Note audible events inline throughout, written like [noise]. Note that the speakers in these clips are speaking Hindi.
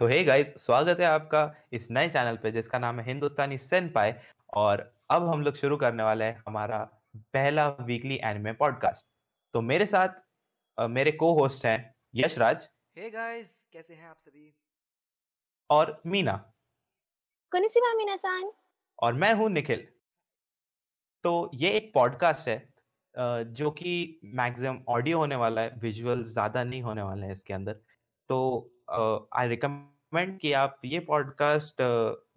तो हे गाइस स्वागत है आपका इस नए चैनल पे जिसका नाम है हिंदुस्तानी सेन पाए और अब हम लोग शुरू करने वाले हैं हमारा पहला वीकली एनिमे पॉडकास्ट तो मेरे साथ अ, मेरे को होस्ट हैं यशराज हे गाइस कैसे हैं आप सभी? और मीना। कोनिचिवा मिनासान और मैं हूँ निखिल। तो ये एक पॉडकास्ट है अ, जो कि मैक्सिमम ऑडियो होने वाला है विजुअल ज़्यादा नहीं होने वाले हैं इसके अंदर। तो आई रिकमेंड कि आप ये पॉडकास्ट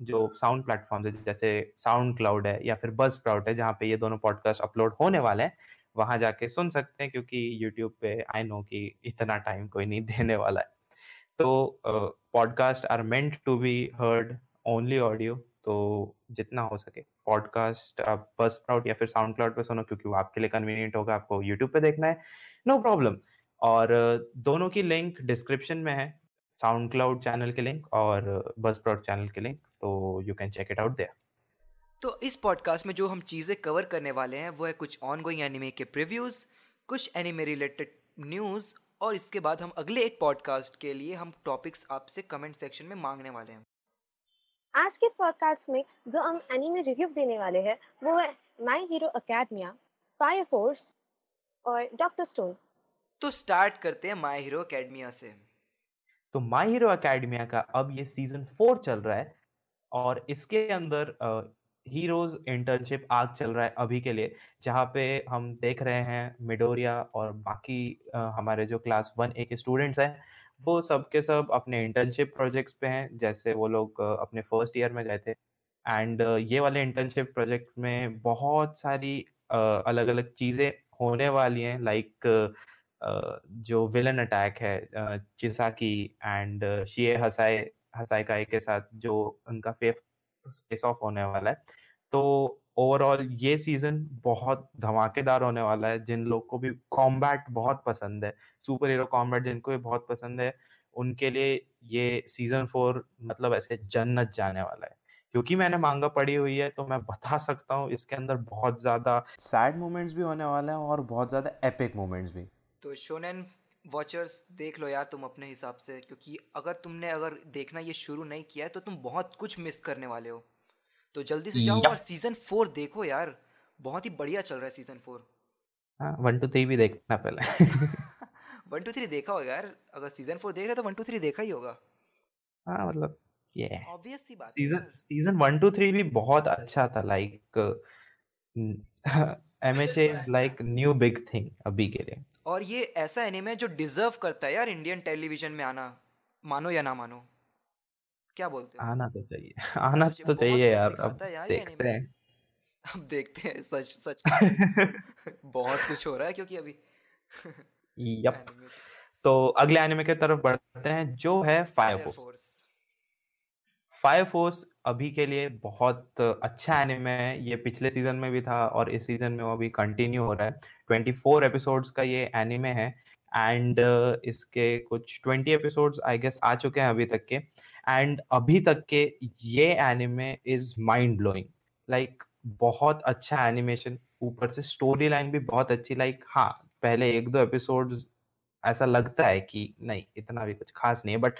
जो साउंड प्लेटफॉर्म है, जैसे साउंड क्लाउड है या फिर बस स्प्राउट है, जहाँ पे ये दोनों पॉडकास्ट अपलोड होने वाले हैं, वहाँ जाके सुन सकते हैं, क्योंकि यूट्यूब पे आई नो कि इतना टाइम कोई नहीं [laughs] देने वाला है। तो podcast are meant to be heard only audio तो जितना हो सके पॉडकास्ट आप बस प्राउड या फिर साउंड क्लाउड पे सुनो, क्योंकि वो आपके लिए कन्वीनियंट होगा, आपको यूट्यूब पे देखना है नो no प्रॉब्लम और दोनों की लिंक डिस्क्रिप्शन में है साउंड क्लाउड चैनल के लिंक और बस स्प्राउट चैनल के लिंक तो you can check it out there तो इस पॉडकास्ट में जो हम चीज़ें कवर करने वाले हैं वो है कुछ ऑन गोइंग एनिमे के प्रिव्यूज़ कुछ एनिमे रिलेटेड न्यूज़ और इसके बाद हम अगले एक पॉडकास्ट के लिए हम टॉपिक्स आपसे कमेंट सेक्शन में मांगने वाले हैं। आज के पॉडकास्ट में जो हम एनिमे रिव्यू देने वाले हैं वो है My Hero Academia Fire Force और डॉक्टर स्टोन तो स्टार्ट करते हैं माय हीरो अकेडमिया से। तो माई हीरो एकेडमिया का अब ये सीज़न फोर चल रहा है और इसके अंदर हीरोज इंटर्नशिप आग चल रहा है अभी के लिए जहाँ पे हम देख रहे हैं मिडोरिया और बाकी अ, हमारे जो क्लास वन ए के स्टूडेंट्स हैं वो सब के सब अपने इंटर्नशिप प्रोजेक्ट्स पे हैं जैसे वो लोग अपने फ़र्स्ट ईयर में गए थे एंड ये वाले इंटर्नशिप प्रोजेक्ट में बहुत सारी अलग अलग चीज़ें होने वाली हैं लाइक जो विलन अटैक है चिसाकी एंड शिए हसाए हसाएकाई के साथ जो उनका फेस ऑफ़ होने वाला है। तो ओवरऑल ये सीज़न बहुत धमाकेदार होने वाला है, जिन लोग को भी कॉम्बैट बहुत पसंद है सुपर हीरो कॉम्बैट जिनको भी बहुत पसंद है, उनके लिए ये सीज़न फोर मतलब ऐसे जन्नत जाने वाला है। क्योंकि मैंने मांगा पढ़ी हुई है तो मैं बता सकता हूँ, इसके अंदर बहुत ज़्यादा सैड मोमेंट्स भी होने वाले हैं और बहुत ज़्यादा एपिक मोमेंट्स भी। तो शोनन वॉचर्स देख लो यार तुम अपने हिसाब से क्योंकि अगर तुमने अगर देखना ये शुरू नहीं किया है तो तुम बहुत कुछ मिस करने वाले हो। तो जल्दी से जाओ और सीज़न फोर देखो यार। बहुत ही बढ़िया चल रहा है सीज़न फोर हाँ वन टू थ्री भी देखना पहले। वन टू थ्री देखा होगा यार। अगर सीज़न फोर देख रहे तो वन टू थ्री देखा ही होगा। हाँ मतलब ये। ऑब्वियस सी बात season. Season one two three भी बहुत अच्छा था like M H is like new big thing अभी के लिए। और ये ऐसा एनिमे है जो डिजर्व करता है यार इंडियन टेलीविज़न में आना। मानो या ना मानो। क्या बोलते हो? आना तो चाहिए। [laughs] आना मुझे तो चाहिए यार अब यार देखते। हैं। अब देखते हैं सच सच। [laughs] बहुत कुछ हो रहा है क्योंकि अभी। [laughs] यप तो अगले एनिमे की तरफ़ बढ़ते हैं जो है फायर फोर्स फायर फोर्स अभी के लिए बहुत अच्छा एनिमे है। ये पिछले सीज़न में भी था और इस सीज़न में वो अभी कंटिन्यू हो रहा है। 24 एपिसोड्स का ये एनिमे है एंड uh, इसके कुछ 20 एपिसोड्स आई गेस आ चुके हैं अभी तक के एंड अभी तक के ये anime is mind blowing like बहुत अच्छा एनिमेशन ऊपर से स्टोरी लाइन भी बहुत अच्छी लाइक like, हाँ पहले एक दो एपिसोड्स ऐसा लगता है कि नहीं इतना भी कुछ खास नहीं है but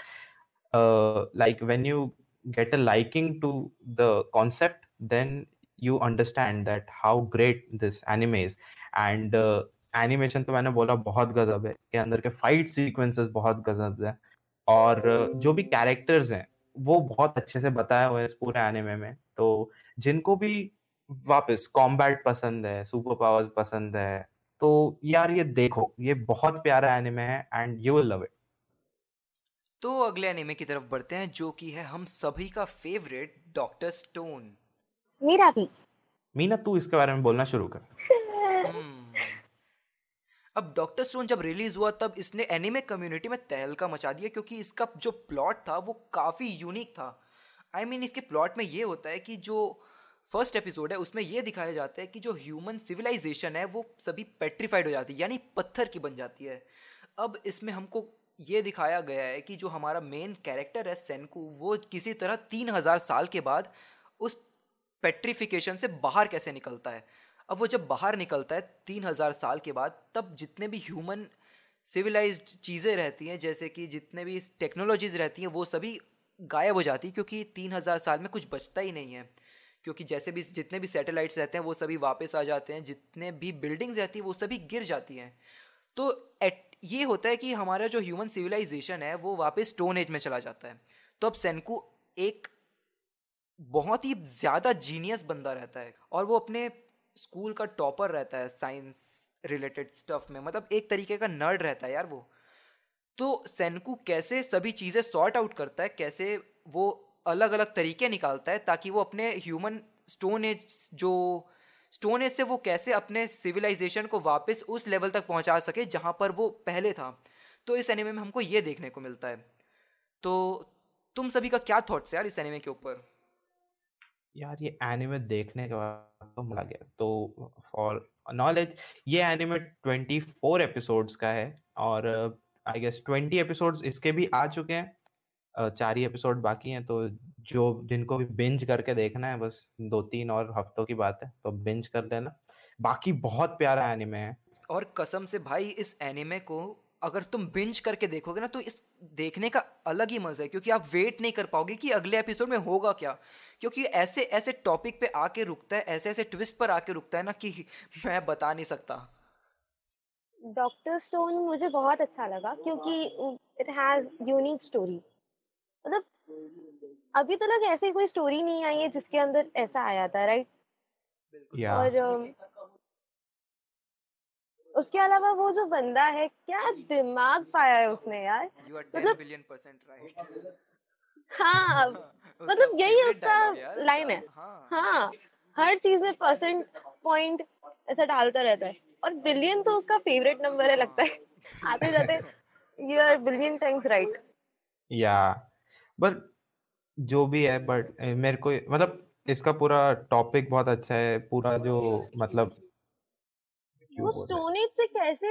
like when you get a liking to the concept then you understand that how great this anime is. And uh, animation तो मैंने बोला बहुत गजब है। के अंदर के फाइट सीक्वेंसेस बहुत गजब है। और uh, जो भी कैरेक्टर्स हैं वो बहुत अच्छे से बताया हुआ है इस पूरे एनिमे में। तो जिनको भी वापस कॉम्बैट पसंद है सुपर पावर्स पसंद है तो यार ये देखो ये बहुत प्यारा एनिमे है and you will love it तो अगले एनिमे की तरफ़ बढ़ते हैं जो कि है हम सभी का फेवरेट डॉक्टर स्टोन मेरा भी। मीना तू इसके बारे में बोलना शुरू कर। [laughs] अब डॉक्टर स्टोन जब रिलीज़ हुआ तब इसने एनिमे कम्युनिटी में तहलका मचा दिया क्योंकि इसका जो प्लॉट था वो काफ़ी यूनिक था। आई I मीन mean, इसके प्लॉट में ये होता है कि जो फ़र्स्ट एपिसोड है उसमें ये दिखाया जाता है कि जो ह्यूमन सिविलाइजेशन है वो सभी पेट्रीफाइड हो जाती है यानी पत्थर की बन जाती है। अब इसमें हमको ये दिखाया गया है कि जो हमारा मेन कैरेक्टर है सेनकू वो किसी तरह तीन हज़ार साल के बाद उस पेट्रीफिकेशन से बाहर कैसे निकलता है। अब वो जब बाहर निकलता है, तीन हज़ार साल के बाद, तब जितने भी ह्यूमन सिविलाइज्ड चीज़ें रहती हैं, जैसे कि जितने भी टेक्नोलॉजीज़ रहती हैं, वो सभी गायब हो जाती है, क्योंकि तीन हज़ार साल में कुछ बचता ही नहीं है। क्योंकि जैसे भी, जितने भी सैटेलाइट्स रहते हैं, वो सभी वापस आ जाते हैं, जितने भी बिल्डिंग्स रहती हैं, वो सभी गिर जाती हैं। तो एट ये होता है कि हमारा जो ह्यूमन सिविलाइजेशन है, वो वापस स्टोन एज में चला जाता है। तो अब सेनकू एक बहुत ही ज़्यादा जीनियस बंदा रहता है, और वो अपने स्कूल का टॉपर रहता है साइंस रिलेटेड स्टफ़ में मतलब एक तरीके का नर्ड रहता है यार वो। तो सेनकू कैसे सभी चीज़ें सॉर्ट आउट करता है, कैसे वो अलग अलग तरीके निकालता है ताकि वो अपने ह्यूमन स्टोन एज, जो स्टोन एज से वो कैसे अपने सिविलाइजेशन को वापस उस लेवल तक पहुँचा सके जहाँ पर वो पहले था। तो इस एनिमे में हमको ये देखने को मिलता है। तो तुम सभी का क्या थॉट्स यार इस एनिमे के ऊपर? यार ये एनिमे देखने के बाद तो मज़ा गया। तो फॉर नॉलेज ये एनिमे 24 एपिसोड्स का है और आई गेस 20 एपिसोड्स इसके भी आ चुके हैं। चार ही एपिसोड बाकी हैं तो जो जिनको भी बिंज करके देखना है, बस दो तीन और हफ्तों की बात है तो बिंज कर लेना। बाकी बहुत प्यारा एनिमे है। और कसम से भाई, इस एनिमे को अगर तुम बिंज करके देखोगे ना तो इस देखने का अलग ही मज़ा है क्योंकि आप वेट नहीं कर पाओगे कि अगले एपिसोड में होगा क्या। क्योंकि ऐसे ऐसे टॉपिक पे आके रुकता है ऐसे ऐसे ट्विस्ट पर आके रुकता है ना कि [laughs] मैं बता नहीं सकता। डॉक्टर स्टोन मुझे बहुत अच्छा लगा क्योंकि इट हैज़ यूनिक स्टोरी मतलब अभी तक तो ऐसी कोई स्टोरी नहीं आई है जिसके अंदर ऐसा आया था राइट या और उसके अलावा वो जो बंदा है क्या दिमाग पाया है उसने यार? मतलब- बिलियन परसेंट राइट हाँ [laughs] मतलब यही उसका line है। हाँ। हाँ हर चीज़ में परसेंट पॉइंट ऐसा डालता रहता है। और बिलियन तो उसका फेवरेट नंबर है लगता है। आते जाते you are billion times right या बट जो भी है बट मेरे को मतलब इसका पूरा टॉपिक बहुत अच्छा है पूरा जो मतलब वो? स्टोन एज से कैसे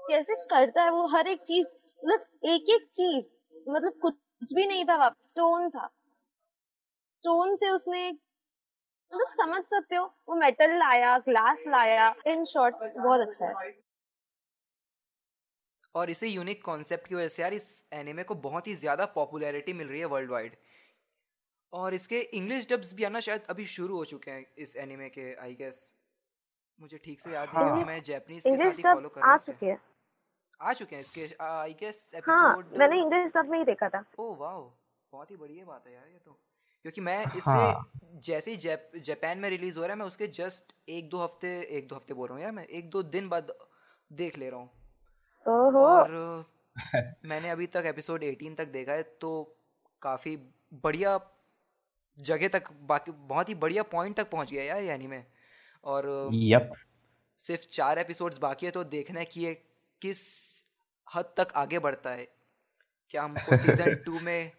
कैसे करता है वो हर एक चीज़ मतलब एक एक चीज़ मतलब कुछ भी नहीं था वापस स्टोन था। स्टोन से उसने मतलब समझ सकते हो वो मेटल लाया ग्लास लाया इन शॉर्ट बहुत अच्छा है। और इसी यूनिक कॉन्सेप्ट की वजह से यार इस एनिमे को बहुत ही ज़्यादा पॉपुलैरिटी मिल रही है वर्ल्ड वाइड और इसके इंग्लिश डब्स भी आना शायद अभी शुरू हो चुके हैं इस एनिमे के आई गेस मुझे ठीक से याद नहीं हाँ। क्योंकि मैं जापानीज के साथ ही फॉलो कर रहा हूँ चुके हैं। आ चुके हैं इसके आई गेस हाँ एपिसोड मैंने इंग्लिश सब में ही देखा था। ओह वाओ बहुत ही बढ़िया बात है यार ये तो। क्योंकि मैं इससे हाँ। जैसे ही जैप, जापान में रिलीज़ हो रहा है मैं उसके जस्ट एक दो हफ़्ते एक दो हफ़्ते बोल रहा हूँ यार मैं एक दो दिन बाद देख ले रहा हूँ। ओहो। और [laughs] मैंने अभी तक एपिसोड 18 तक देखा है तो काफ़ी बढ़िया जगह तक बाकी बहुत ही बढ़िया पॉइंट तक पहुँच गया यार ये एनीमे और यप सिर्फ़ चार एपिसोड्स बाकी है तो देखना है कि ये किस हद तक आगे बढ़ता है। क्या हमको [laughs] सीज़न टू में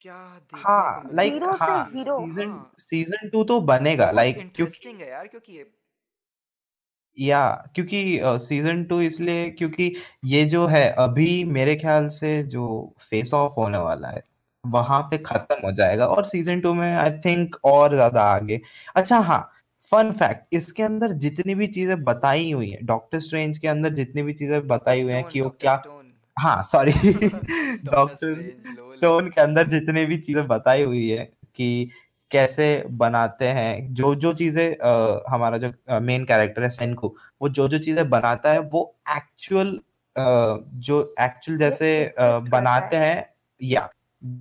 क्या हाँ लाइक हाँ सीज़न हाँ। सीज़न टू तो बनेगा लाइक क्योंकि इंटरेस्टिंग है यार क्योंकि ये या क्योंकि सीज़न टू इसलिए क्योंकि ये जो है अभी मेरे ख्याल से जो फेस ऑफ़ होने वाला है वहाँ पे खत्म हो जाएगा और सीज़न टू में आई थिंक और ज़्यादा आगे। अच्छा हाँ फन फैक्ट इसके अंदर जितनी भी चीज़ें बताई हुई है डॉक्टर स्ट्रेंज के अंदर जितनी भी चीज़ें बताई हुई है कि वो क्या हाँ सॉरी डॉक्टर स्टोन के अंदर जितने भी चीज़ें बताई हुई है कि कैसे बनाते हैं जो जो चीज़ें हमारा जो मेन कैरेक्टर है सेनको वो जो जो चीज़ें बनाता है वो एक्चुअल जो एक्चुअल जैसे करता बनाते हैं या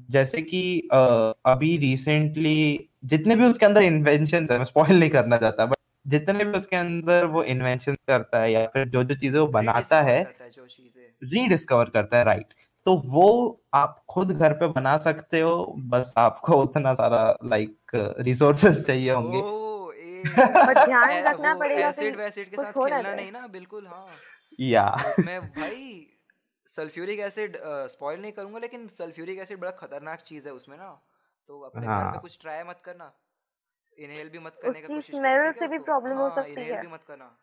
जैसे कि अभी रिसेंटली जितने भी उसके अंदर इन्वेंशन है मैं स्पॉइल नहीं करना चाहता बट जितने भी उसके अंदर वो इन्वेंशन करता है या फिर जो जो चीज़ें वो बनाता है रीडिस्कवर करता है राइट तो वो आप खुद घर पे बना सकते हो बस आपको उतना सारा लाइक रिसोर्सेस चाहिए होंगे। बट ध्यान रखना पड़ेगा एसिड वैसिड के साथ खेलना नहीं ना बिल्कुल हाँ। या। उसमें भाई सल्फ्यूरिक एसिड स्पॉइल नहीं करूँगा लेकिन सल्फ्यूरिक एसिड बड़ा खतरनाक चीज़ है उसमें ना। तो अपने घर हाँ। में कुछ ट्राई मत करना। इनहेल भी मत करने का कोशिश है से भी problem हो हाँ, सकती है। भी मत करना।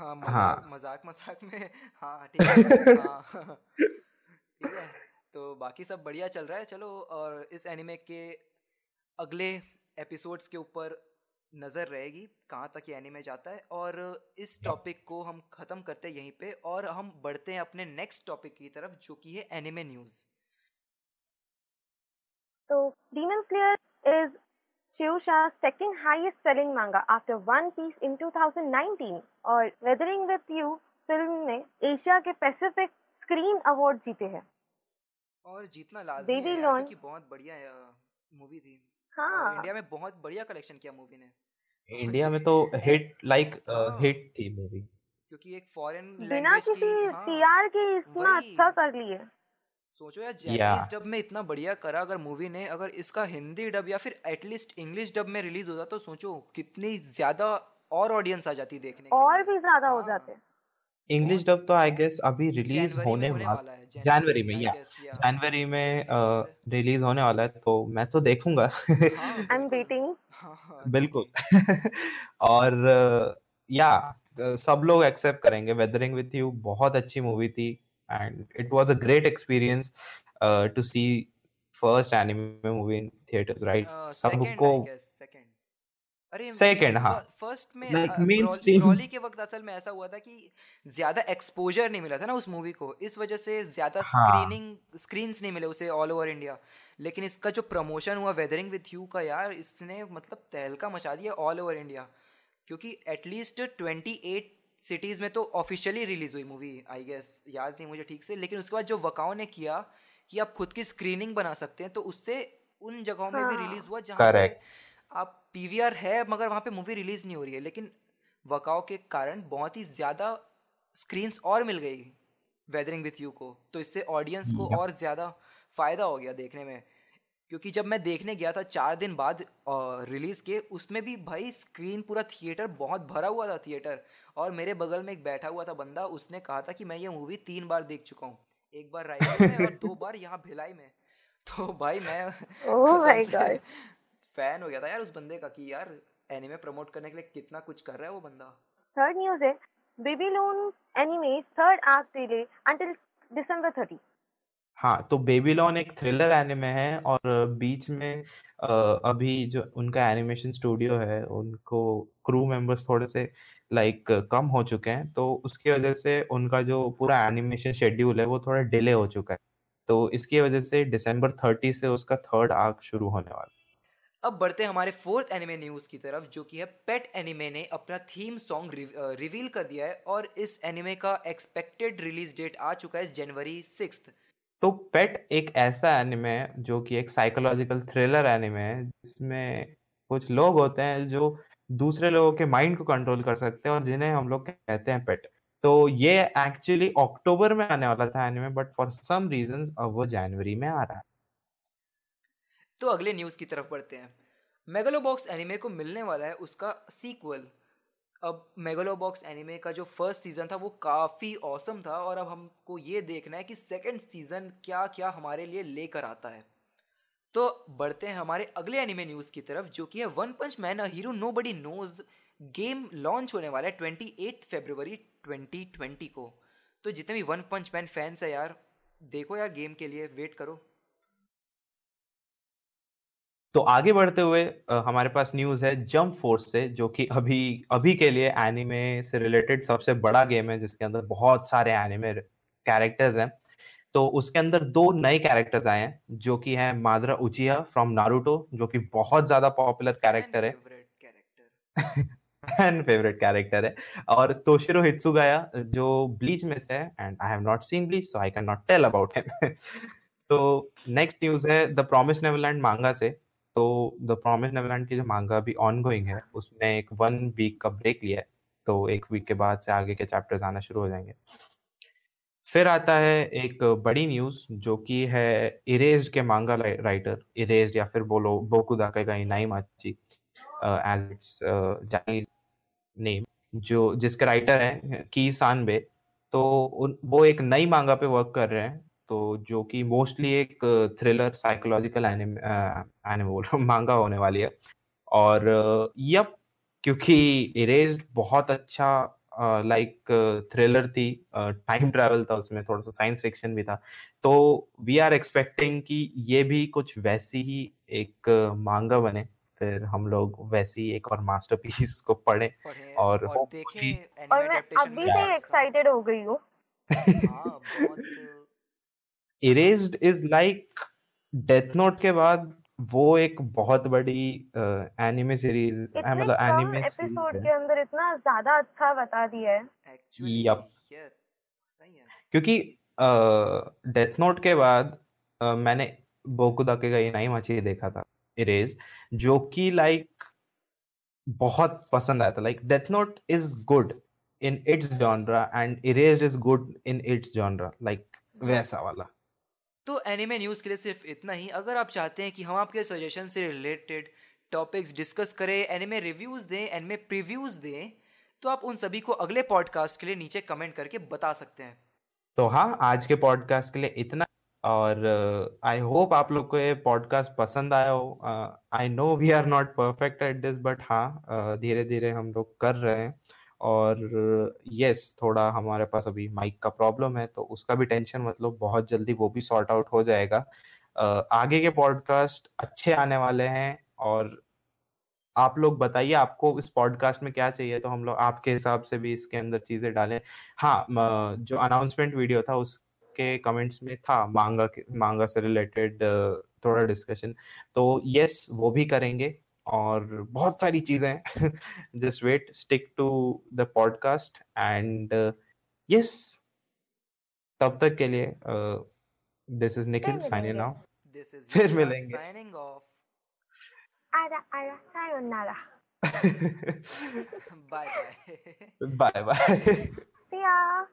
हाँ हाँ। मज़ाक मज़ाक मज़ाक में। हाँ ठीक है हाँ। ठीक है तो बाकी सब बढ़िया चल रहा है चलो। और इस एनिमे के अगले एपिसोड्स के ऊपर नज़र रहेगी कहाँ तक ये एनिमे जाता है। और इस टॉपिक को हम ख़त्म करते हैं यहीं पे और हम बढ़ते हैं अपने नेक्स्ट टॉपिक की तरफ़ जो कि है anime news So Demon Slayer is Shueisha's second highest selling manga after One Piece in 2019 और Weathering with You फ़िल्म ने एशिया के पैसिफिक स्क्रीन अवार्ड जीते हैं। और जीतना लाजमी Baby है Lawn- क्योंकि बहुत बढ़िया मूवी थी। हाँ। इंडिया में बहुत बढ़िया कलेक्शन किया मूवी ने। इंडिया में तो हिट लाइक। हिट थी मूवी क्योंकि एक फॉरेन बिना किसी की हाँ, सीआर के इतना अच्छा कर लिए। सोचो यार Yeah. जैपनीज डब में इतना बढ़िया करा अगर मूवी ने अगर इसका हिंदी डब या फिर एटलीस्ट इंग्लिश डब में रिलीज़ होता तो सोचो कितनी ज़्यादा और ऑडियंस आ जाती देखने और भी ज़्यादा हो हाँ। जाते। इंग्लिश डब तो आई गेस अभी रिलीज़ होने वाला है जनवरी में या। जनवरी में रिलीज़ होने वाला है तो मैं तो देखूँगा। आई एम बिल्कुल। वेटिंग [laughs] बिल्कुल। और या सब लोग एक्सेप्ट करेंगे वेदरिंग विथ यू बहुत अच्छी मूवी थी। And it was a great experience to see first anime movie in theaters right Uh, second, सबको I guess, second. अरे Second, हाँ. फ़र्स्ट में Like. ब्रॉ- ब्रॉली के वक्त असल में ऐसा हुआ था कि ज़्यादा एक्सपोजर नहीं मिला था ना उस मूवी को इस वजह से ज़्यादा हाँ. स्क्रीनिंग स्क्रीन्स नहीं मिले उसे ऑल ओवर इंडिया लेकिन इसका जो प्रमोशन हुआ वेदरिंग विथ यू का यार इसने मतलब तहलका मचा दिया ऑल ओवर इंडिया क्योंकि एटलीस्ट 28 सिटीज़ में तो ऑफिशियली रिलीज़ हुई मूवी आई गेस याद नहीं मुझे ठीक से लेकिन उसके बाद जो वकाओ ने किया कि आप खुद की स्क्रीनिंग बना सकते हैं तो उससे उन जगहों में भी। रिलीज़ हुआ जहाँ. आप पीवीआर है मगर वहाँ पे मूवी रिलीज़ नहीं हो रही है लेकिन वकाओ के कारण बहुत ही ज़्यादा स्क्रीन्स और मिल गई वेदरिंग विथ यू को तो इससे ऑडियंस को और ज़्यादा फ़ायदा हो गया देखने में क्योंकि जब मैं देखने गया था चार दिन बाद रिलीज़ के उसमें भी भाई स्क्रीन पूरा थिएटर बहुत भरा हुआ था थिएटर। और मेरे बगल में एक बैठा हुआ था बंदा उसने कहा था कि मैं ये मूवी तीन बार देख चुका हूँ। एक बार रायपुर में [laughs] और दो बार यहाँ भिलाई में। तो भाई मैं [laughs] गॉड फ़ैन [laughs] हो गया था यार उस बंदे का कि यार एनिमे प्रमोट करने के लिए कितना कुछ कर रहा है वो बंदा। थर्ड न्यूज़ है Babylon anime third arc delay until December 30 हाँ तो बेबीलोन एक थ्रिलर एनिमे है और बीच में अभी जो उनका एनिमेशन स्टूडियो है, उनको क्रू मेंबर्स थोड़े से, लाइक, कम हो चुके हैं तो उसकी वजह से उनका जो पूरा एनिमेशन शेड्यूल है वो थोड़ा डिले हो चुका है। तो इसकी वजह से दिसंबर 30 से उसका थर्ड आर्क शुरू होने वाला अब बढ़ते हैं हमारे फोर्थ एनिमे न्यूज़ की तरफ़, जो कि है पेट एनिमे ने अपना थीम सॉन्ग रिवील कर दिया है और इस एनिमे का एक्सपेक्टेड रिलीज़ डेट आ चुका है जनवरी सिक्स तो पेट एक ऐसा एनिमे है जो कि एक साइकोलॉजिकल थ्रिलर एनिमे है, जिसमें कुछ लोग होते हैं जो दूसरे लोगों के माइंड को कंट्रोल कर सकते हैं और जिन्हें हम लोग कहते हैं पेट तो ये एक्चुअली अक्टूबर में आने वाला था anime but for some reasons अब वो जनवरी में आ रहा है. तो अगले न्यूज़ की तरफ़ बढ़ते हैं. मेगालोबॉक्स एनिमे को मिलने वाला है उसका सीक्वल अब मेगालोबॉक्स एनिमे का जो फ़र्स्ट सीज़न था, वो काफ़ी औसम था और अब हमको ये देखना है कि सेकंड सीज़न क्या क्या हमारे लिए लेकर आता है। तो बढ़ते हैं हमारे अगले एनिमे न्यूज़ की तरफ़, जो कि है One Punch Man A Hero Nobody Knows game launch होने वाला है twenty eight February twenty twenty को। तो जितने भी वन पंच मैन फैंस है यार, देखो यार गेम के लिए वेट करो। तो आगे बढ़ते हुए हमारे पास न्यूज़ है जंप फोर्स से जो कि अभी अभी के लिए एनिमे से रिलेटेड सबसे बड़ा गेम है जिसके अंदर बहुत सारे एनिमे कैरेक्टर्स हैं। तो उसके अंदर दो नए कैरेक्टर्स आए हैं जो कि हैं मादरा उचिया फ्रॉम नारुतो जो कि बहुत ज़्यादा पॉपुलर कैरेक्टर है। फ़ैन फेवरेट कैरेक्टर है। और तोशिरो हित्सुगाया जो ब्लीच में से है and I have not seen Bleach so I can not tell about him तो नेक्स्ट न्यूज़ है द प्रॉमिस नेवरलैंड मांगा से। तो द प्रॉमिस नेवरलैंड की जो मांगा अभी ऑनगोइंग है, उसने एक वन वीक का ब्रेक लिया है तो एक वीक के बाद से आगे के चैप्टर्स आना शुरू हो जाएँगे। फिर आता है एक बड़ी न्यूज़ जो कि है इरेज्ड के मांगा राइटर इरेज या फिर बोलो बोकुदा का इनाई माची एज इट्स नेम जो, जिसके राइटर हैं की सानबे तो उन, वो एक नई मांगा पे वर्क कर रहे हैं तो जो कि मोस्टली एक थ्रिलर साइकोलॉजिकल एनिमे बोल मांगा होने वाली है। और यप क्योंकि इरेज्ड बहुत अच्छा लाइक थ्रिलर थी टाइम ट्रैवल था उसमें थोड़ा सा साइंस फिक्शन भी था। तो वी आर एक्सपेक्टिंग कि ये भी कुछ वैसी ही एक मांगा बने फिर हम लोग वैसी एक और मास्टरपीस को पढ़े और और, देखें और मैं अभी से एक्साइटेड हो गई हूँ। हाँ बहुत [laughs] Erased is like Death Note के बाद वो एक बहुत बड़ी एनिमे सीरीज़ मतलब कम एनिमे एपिसोड के अंदर इतना ज़्यादा अच्छा बता दिया है। एक्चुअली है। क्योंकि डेथ नोट के बाद अ, मैंने बोकुदाके का इनाई माची देखा था इरेज जो कि लाइक बहुत पसंद आया था। Like Death Note is good in its genre and Erased is good in its genre like वैसा वाला। तो एनिमे न्यूज़ के लिए सिर्फ़ इतना ही। अगर आप चाहते हैं कि हम आपके सजेशन से रिलेटेड टॉपिक्स डिस्कस करें एनिमे रिव्यूज़ दें एनिमे प्रीव्यूज़ दें तो आप उन सभी को अगले पॉडकास्ट के लिए नीचे कमेंट करके बता सकते हैं। तो हाँ आज के पॉडकास्ट के लिए इतना। और आई होप आप लोग को ये पॉडकास्ट पसंद आया हो। I know we are not perfect at this but हाँ धीरे धीरे हम लोग कर रहे हैं। और यस थोड़ा हमारे पास अभी माइक का प्रॉब्लम है तो उसका भी टेंशन मतलब बहुत जल्दी वो भी सॉर्ट आउट हो जाएगा। आगे के पॉडकास्ट अच्छे आने वाले हैं और आप लोग बताइए आपको इस पॉडकास्ट में क्या चाहिए तो हम लोग आपके हिसाब से भी इसके अंदर चीज़ें डालें। हाँ जो अनाउंसमेंट वीडियो था उसके कमेंट्स में था, मांगा मांगा से रिलेटेड थोड़ा डिस्कशन तो यस वो भी करेंगे। और बहुत सारी चीज़ें just wait stick to the podcast and yes तब तक के लिए this is Nikhil signing off फिर मिलेंगे। साइनिंग ऑफ़ आरा आरा sayonara bye bye bye bye See ya.